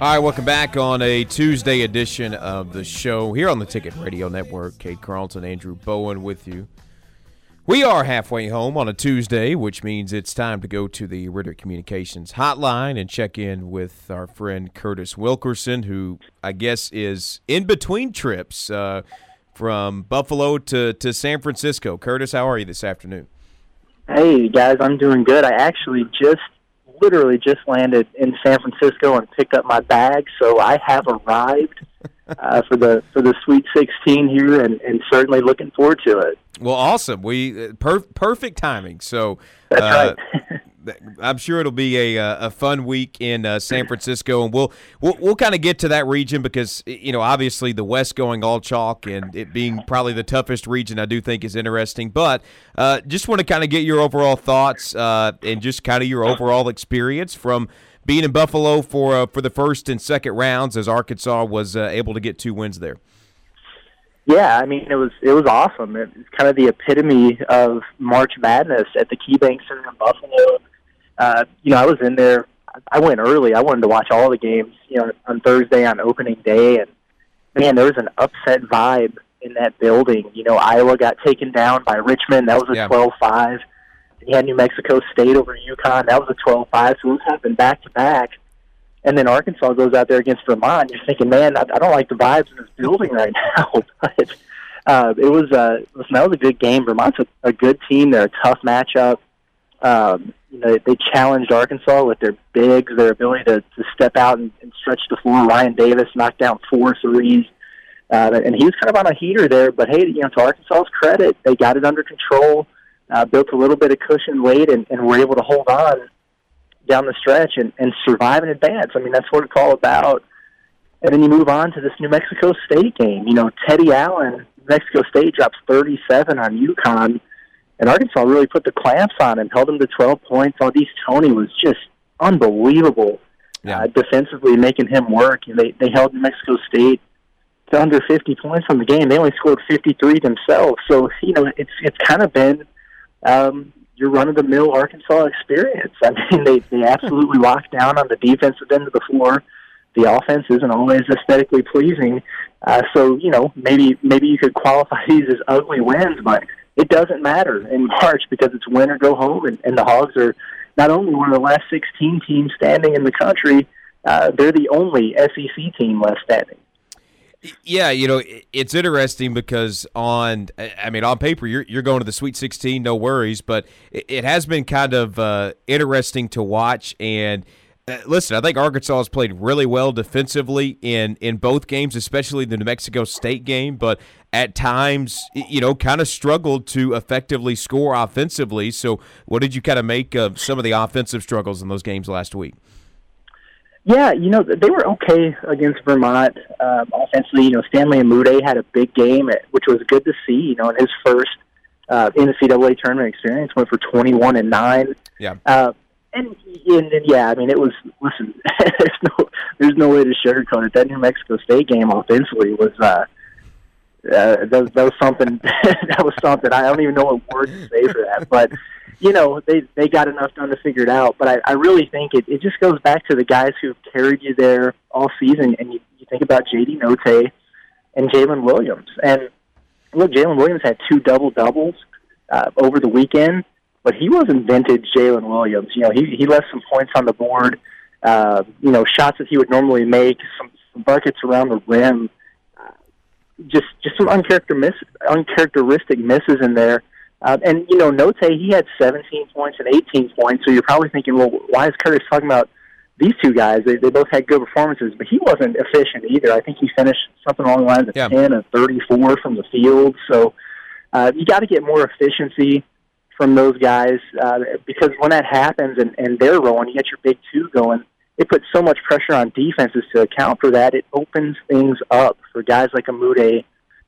All right, welcome back on a Tuesday edition of the show here on the Ticket Radio Network. Kate Carlton, Andrew Bowen with you. We are halfway home on a Tuesday, which means it's time to go to the Ritter Communications hotline and check in with our friend Curtis Wilkerson, who I guess is in between trips uh, from Buffalo to, to San Francisco. Curtis, how are you this afternoon? Hey, guys, I'm doing good. I actually just literally just landed in San Francisco and picked up my bag, so I have arrived uh, for the for the Sweet 16 here, and, and certainly looking forward to it. Well, awesome. We uh, per- perfect timing. So that's uh, right. I'm sure it'll be a uh, a fun week in uh, San Francisco, and we'll we'll, we'll kind of get to that region because you know obviously the West going all chalk and it being probably the toughest region I do think is interesting. But uh, just want to kind of get your overall thoughts uh, and just kind of your overall experience from being in Buffalo for uh, for the first and second rounds as Arkansas was uh, able to get two wins there. Yeah, I mean it was it was awesome. It's kind of the epitome of March Madness at the KeyBank Center in Buffalo uh, you know, I was in there. I went early. I wanted to watch all the games, you know, on Thursday on opening day, and man, there was an upset vibe in that building. You know, Iowa got taken down by Richmond. That was a twelve five. You had New Mexico State over UConn. That was a twelve five. So those happened back to back. And then Arkansas goes out there against Vermont. You're thinking, man, I, I don't like the vibes in this building right now. but uh, it was, uh, listen, that was a good game. Vermont's a, a good team. They're a tough matchup. Um, you know, they challenged Arkansas with their bigs, their ability to, to step out and, and stretch the floor. Ryan Davis knocked down four threes, uh, and he was kind of on a heater there. But hey, you know, to Arkansas's credit, they got it under control, uh, built a little bit of cushion late, and, and were able to hold on down the stretch and, and survive and advance. I mean, that's what it's all about. And then you move on to this New Mexico State game. You know, Teddy Allen, New Mexico State drops 37 on UConn and Arkansas really put the clamps on him, held him to 12 points. Au'Diese Toney was just unbelievable yeah. uh, defensively, making him work. And they they held New Mexico State to under 50 points on the game. They only scored 53 themselves. So you know, it's it's kind of been um, your run of the mill Arkansas experience. I mean, they they absolutely locked down on the defensive end of the floor. The offense isn't always aesthetically pleasing, uh, so you know maybe maybe you could qualify these as ugly wins, but it doesn't matter in March because it's win or go home, and, and the Hogs are not only one of the last 16 teams standing in the country, uh, they're the only SEC team left standing. Yeah, you know, it's interesting because on, I mean, on paper, you're, you're going to the Sweet 16, no worries, but it, has been kind of uh, interesting to watch. And listen, I think Arkansas has played really well defensively in, in both games, especially the New Mexico State game. But at times, you know, kind of struggled to effectively score offensively. So, what did you kind of make of some of the offensive struggles in those games last week? Yeah, you know, they were okay against Vermont um, offensively. You know, Stanley Umude had a big game, which was good to see. You know, in his first uh, NCAA tournament experience, went for 21 and 9. Yeah. Uh, and, and, and yeah, I mean, it was. Listen, there's no, there's no way to sugarcoat it. That New Mexico State game offensively was uh, uh, that, that was something. that was something. I don't even know what word to say for that, but you know, they they got enough done to figure it out. But I, I really think it it just goes back to the guys who've carried you there all season, and you, you think about J.D. Notae and Jaylin Williams, and look, Jaylin Williams had two double doubles uh, over the weekend, but he wasn't vintage Jaylin Williams. You know, he he left some points on the board. Uh, you know, shots that he would normally make, some, some buckets around the rim just just some uncharacteristic uncharacteristic misses in there. Uh, and you know, Notae he had 17 points and 18 points. So you're probably thinking, well, why is Curtis talking about these two guys? They they both had good performances, but he wasn't efficient either. I think he finished something along the lines of yeah. 10 and 34 from the field. So uh, you got to get more efficiency from those guys uh, because when that happens and, and they're rolling, you get your big two going it puts so much pressure on defenses to account for that. It opens things up for guys like Umude,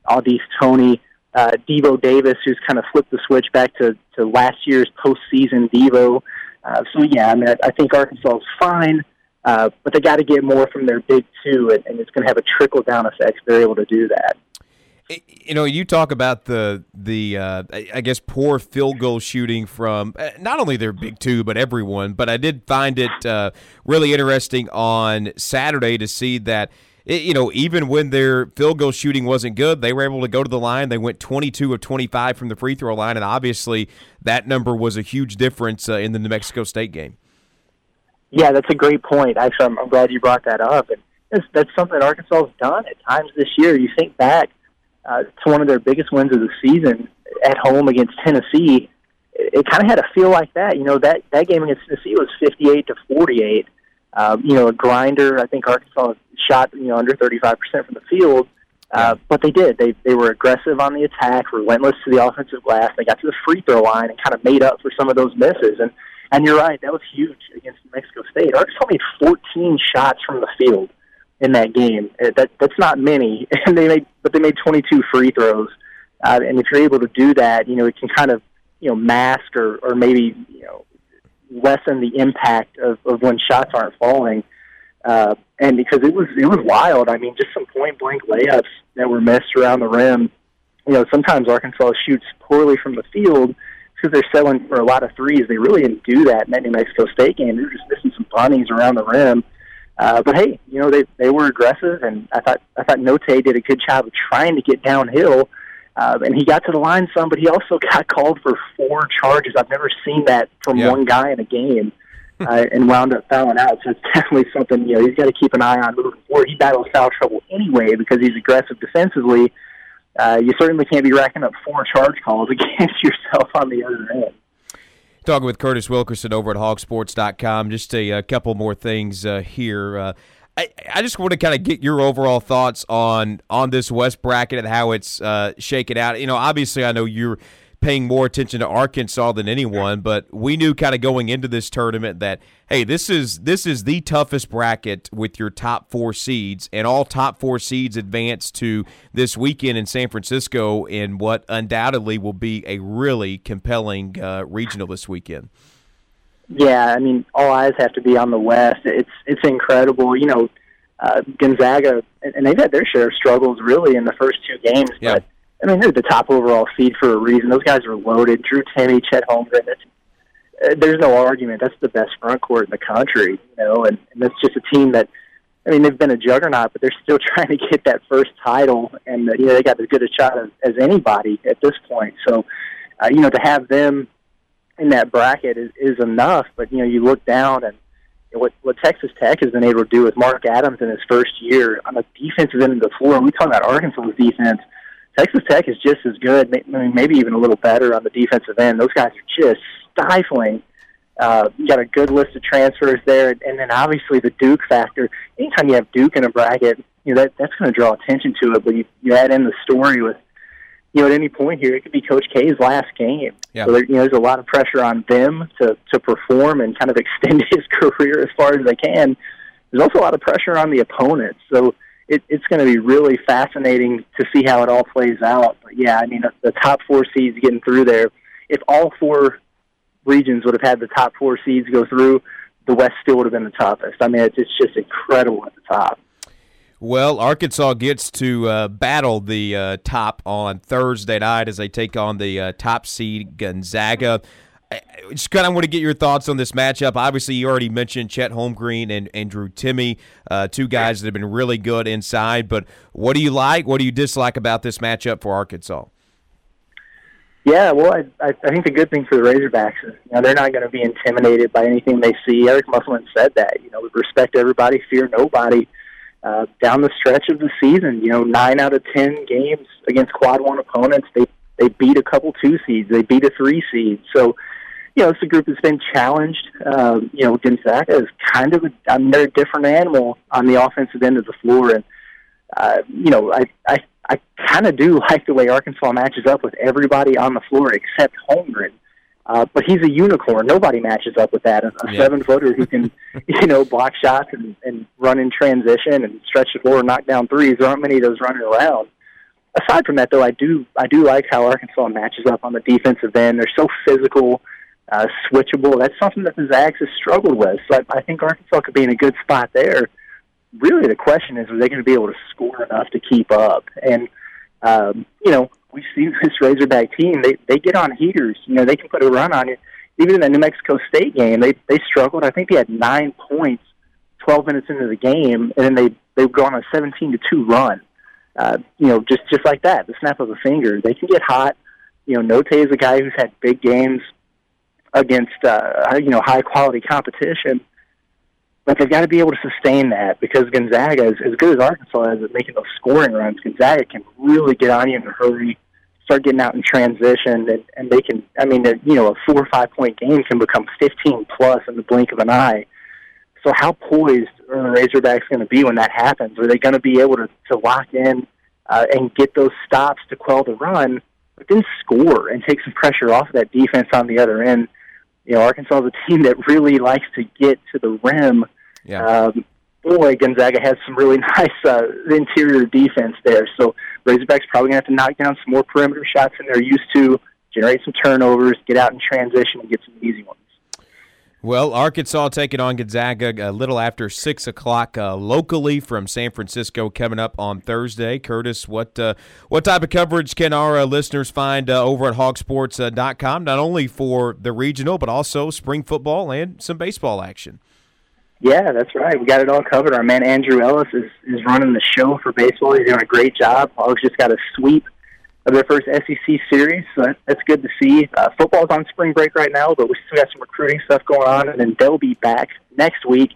Au'Diese Toney, uh, Devo Davis, who's kind of flipped the switch back to, to last year's postseason Devo. Uh, so yeah, I mean, I, I think Arkansas is fine, uh, but they got to get more from their big two, and, and it's going to have a trickle down effect if they're able to do that. You know, you talk about the the uh, I guess poor field goal shooting from uh, not only their big two but everyone. But I did find it uh, really interesting on Saturday to see that you know, even when their field goal shooting wasn't good, they were able to go to the line. They went 22 of 25 from the free throw line, and obviously that number was a huge difference uh, in the New Mexico State game. Yeah, that's a great point. Actually, I'm, I'm glad you brought that up. And that's, that's something Arkansas has done at times this year. You think back uh, to one of their biggest wins of the season at home against Tennessee. It, it kind of had a feel like that. You know, that that game against Tennessee was 58 to 48. Um, you know, a grinder. I think Arkansas shot you know under 35 percent from the field, uh, but they did. They they were aggressive on the attack, relentless to the offensive glass. They got to the free throw line and kind of made up for some of those misses. And and you're right, that was huge against New Mexico State. Arkansas made 14 shots from the field in that game. Uh, that that's not many, and they made but they made 22 free throws. Uh, and if you're able to do that, you know it can kind of you know mask or or maybe you know lessen the impact of, of when shots aren't falling. Uh, and because it was it was wild. I mean, just some point blank layups that were missed around the rim. You know, sometimes Arkansas shoots poorly from the field because they're selling for a lot of threes. They really didn't do that in that New Mexico State game. They were just missing some bunnies around the rim. Uh, but hey, you know they they were aggressive, and I thought I thought Notae did a good job of trying to get downhill. Uh, and he got to the line some, but he also got called for four charges. I've never seen that from yeah. one guy in a game, uh, and wound up fouling out. So it's definitely something you know he's got to keep an eye on moving forward. He battles foul trouble anyway because he's aggressive defensively. Uh, you certainly can't be racking up four charge calls against yourself on the other end. Talking with Curtis Wilkerson over at hawgsports.com. Just a, a couple more things uh, here. Uh, I, I just want to kind of get your overall thoughts on on this West bracket and how it's uh, shaken out. You know, obviously, I know you're paying more attention to Arkansas than anyone, but we knew kind of going into this tournament that hey, this is this is the toughest bracket with your top four seeds, and all top four seeds advance to this weekend in San Francisco in what undoubtedly will be a really compelling uh, regional this weekend. Yeah, I mean, all eyes have to be on the West. It's it's incredible. You know, uh, Gonzaga, and they've had their share of struggles really in the first two games. Yeah. But I mean, they're the top overall seed for a reason. Those guys are loaded. Drew Timme, Chet Holmgren. Uh, there's no argument. That's the best front court in the country. You know, and, and that's just a team that. I mean, they've been a juggernaut, but they're still trying to get that first title, and uh, you know they got as good a shot as, as anybody at this point. So, uh, you know, to have them in that bracket is, is enough. But you know, you look down and what what Texas Tech has been able to do with Mark Adams in his first year on the defensive end of the floor. And we talk about Arkansas's defense. Texas Tech is just as good, maybe even a little better on the defensive end. Those guys are just stifling. Uh, you got a good list of transfers there, and then obviously the Duke factor. Anytime you have Duke in a bracket, you know that that's going to draw attention to it. But you, you add in the story with you know, at any point here, it could be Coach K's last game. Yeah. So there, you know, there's a lot of pressure on them to to perform and kind of extend his career as far as they can. There's also a lot of pressure on the opponent. So it, it's going to be really fascinating to see how it all plays out. But yeah, I mean, the, the top four seeds getting through there. If all four regions would have had the top four seeds go through, the West still would have been the toughest. I mean, it's, it's just incredible at the top. Well, Arkansas gets to uh, battle the uh, top on Thursday night as they take on the uh, top seed Gonzaga. I just kind of want to get your thoughts on this matchup. Obviously, you already mentioned Chet Holmgren and, and Drew Timme, uh, two guys that have been really good inside. But what do you like? What do you dislike about this matchup for Arkansas? Yeah, well, I, I, I think the good thing for the Razorbacks is you know they're not going to be intimidated by anything they see. Eric Musselman said that. You know, we respect everybody, fear nobody uh, down the stretch of the season. You know, nine out of ten games against quad one opponents, they they beat a couple two seeds, they beat a three seed. So, you know, it's a group that's been challenged. Um, you know, Gonzaga is kind of a, I mean, they're a different animal on the offensive end of the floor, and uh, you know, I I I kind of do like the way Arkansas matches up with everybody on the floor except Holmgren. Uh, but he's a unicorn. Nobody matches up with that. A, yeah. seven footer who can, you know, block shots and, and run in transition and stretch the floor and knock down threes. There aren't many of those running around. Aside from that, though, I do I do like how Arkansas matches up on the defensive end. They're so physical, uh, switchable. That's something that the Zags has struggled with. So I, I think Arkansas could be in a good spot there. Really, the question is, are they going to be able to score enough to keep up? And um, you know, we've seen this Razorback team. They they get on heaters. You know, they can put a run on you. Even in the New Mexico State game, they they struggled. I think they had nine points, twelve minutes into the game, and then they they go on a seventeen to two run. Uh, you know, just just like that, the snap of a finger. They can get hot. You know, Notae is a guy who's had big games against uh, you know high quality competition but they've got to be able to sustain that because Gonzaga, is as good as Arkansas is at making those scoring runs, Gonzaga can really get on you in a hurry, start getting out in transition, and, and they can. I mean, you know, a four or five point game can become 15 plus in the blink of an eye. So, how poised are the Razorbacks going to be when that happens? Are they going to be able to to lock in uh, and get those stops to quell the run, but then score and take some pressure off of that defense on the other end? You know, Arkansas is a team that really likes to get to the rim. Yeah. Um, boy, Gonzaga has some really nice uh, interior defense there. So Razorbacks probably gonna have to knock down some more perimeter shots than they're used to, generate some turnovers, get out in transition, and get some easy ones. Well, Arkansas taking on Gonzaga a little after six o'clock uh, locally from San Francisco coming up on Thursday. Curtis, what uh, what type of coverage can our uh, listeners find uh, over at hawgsports.com, not only for the regional but also spring football and some baseball action? Yeah, that's right. We got it all covered. Our man Andrew Ellis is, is running the show for baseball. He's doing a great job. Hogs just got a sweep of their first SEC series. So that's good to see. Uh, football's on spring break right now, but we still got some recruiting stuff going on, and then they'll be back next week.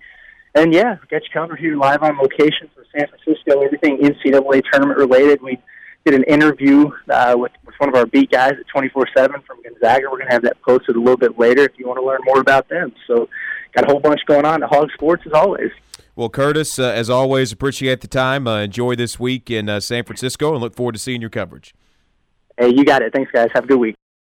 And yeah, got you covered here live on location from San Francisco. Everything NCAA tournament related. We did an interview uh, with, with one of our beat guys at 24/7 from Gonzaga. We're going to have that posted a little bit later if you want to learn more about them. So, got a whole bunch going on at Hawg Sports as always. Well, Curtis, uh, as always, appreciate the time. Uh, enjoy this week in uh, San Francisco, and look forward to seeing your coverage. Hey, you got it. Thanks, guys. Have a good week.